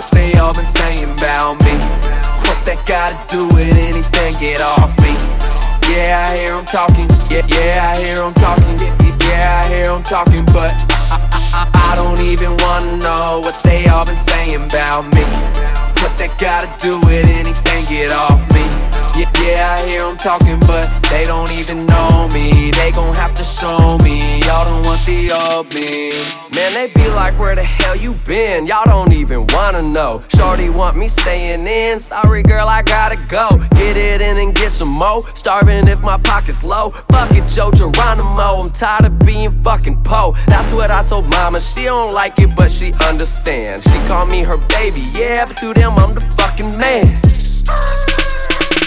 what they all been saying about me. What that gotta do with anything, get off me. Yeah, I hear them talking. Yeah, yeah, I hear them talking. Yeah, I hear them talking, but I, I, I, I don't even wanna know what they all been saying about me. What that gotta do with anything, get off me. Talking, but they don't even know me. They gon' have to show me. Y'all don't want the old me. Man, they be like, where the hell you been? Y'all don't even wanna know. Shorty want me staying in. Sorry, girl, I gotta go. Get it in and get some more. Starving if my pocket's low. Fuck it, Joe Geronimo. I'm tired of being fucking po. That's what I told mama. She don't like it, but she understands. She call me her baby, yeah, but to them, I'm the fucking man.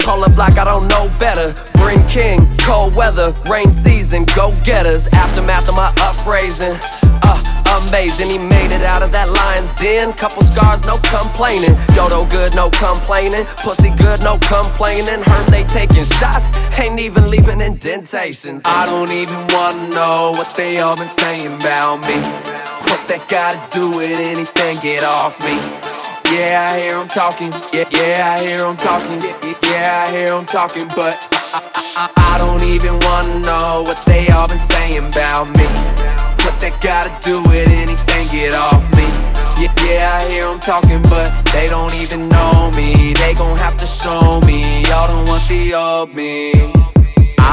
Call up like I don't know better. Bryn King, cold weather, rain season, go getters. Aftermath of my upraising. Uh, amazing, he made it out of that lion's den. Couple scars, no complaining. Dodo good, no complaining. Pussy good, no complaining. Heard they taking shots, ain't even leaving indentations. I don't even wanna know what they all been saying about me. What that gotta do with anything, get off me. Yeah, I hear them talking. Yeah, yeah, I hear them talking. Yeah, I hear them talking, but I, I, I, I don't even wanna know what they all been saying about me. What they gotta do with anything, get off me. Yeah, yeah, I hear them talking, but they don't even know me. They gon' have to show me. Y'all don't want the old me.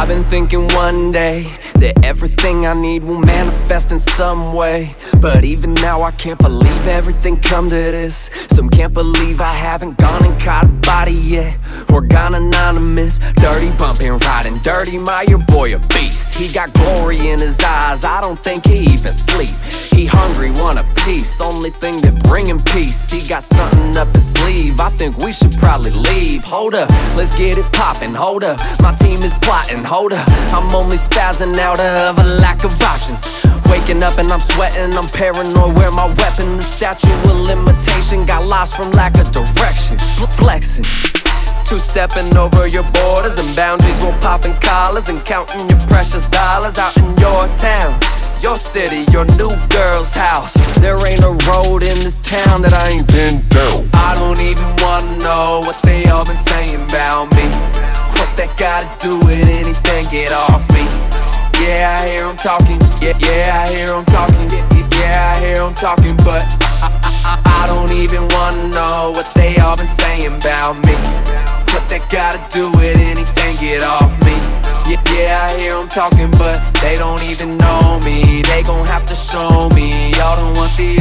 I've been thinking one day that everything I need will manifest in some way. But even now, I can't believe everything come to this. Some can't believe I haven't gone and caught a body yet. Or gone anonymous, dirty bumping, riding dirty. My your boy a beast. He got glory in his eyes. I don't think he even sleep. Want a piece. Only thing that bring him peace. He got something up his sleeve. I think we should probably leave. Hold up, let's get it poppin'. Hold up, my team is plotting. Hold up, I'm only spazzing out of a lack of options. Waking up and I'm sweating, I'm paranoid. Where my weapon? The statue of limitation got lost from lack of direction. Flexing. Two stepping over your borders and boundaries while popping collars and counting your precious dollars out in your town. Your city, your new girl's house. There ain't a road in this town that I ain't been down. I don't even wanna know what they all been saying about me. What that gotta do with anything, get off me. Yeah, I hear them talking. Yeah, yeah, I hear them talking. Yeah, I hear them talking, but I, I, I, I don't even wanna know what they all been saying about me. What that gotta do with anything, get off me. Yeah, yeah, I hear them talking, but they don't even know me. They gon' have to show me. Y'all don't want the.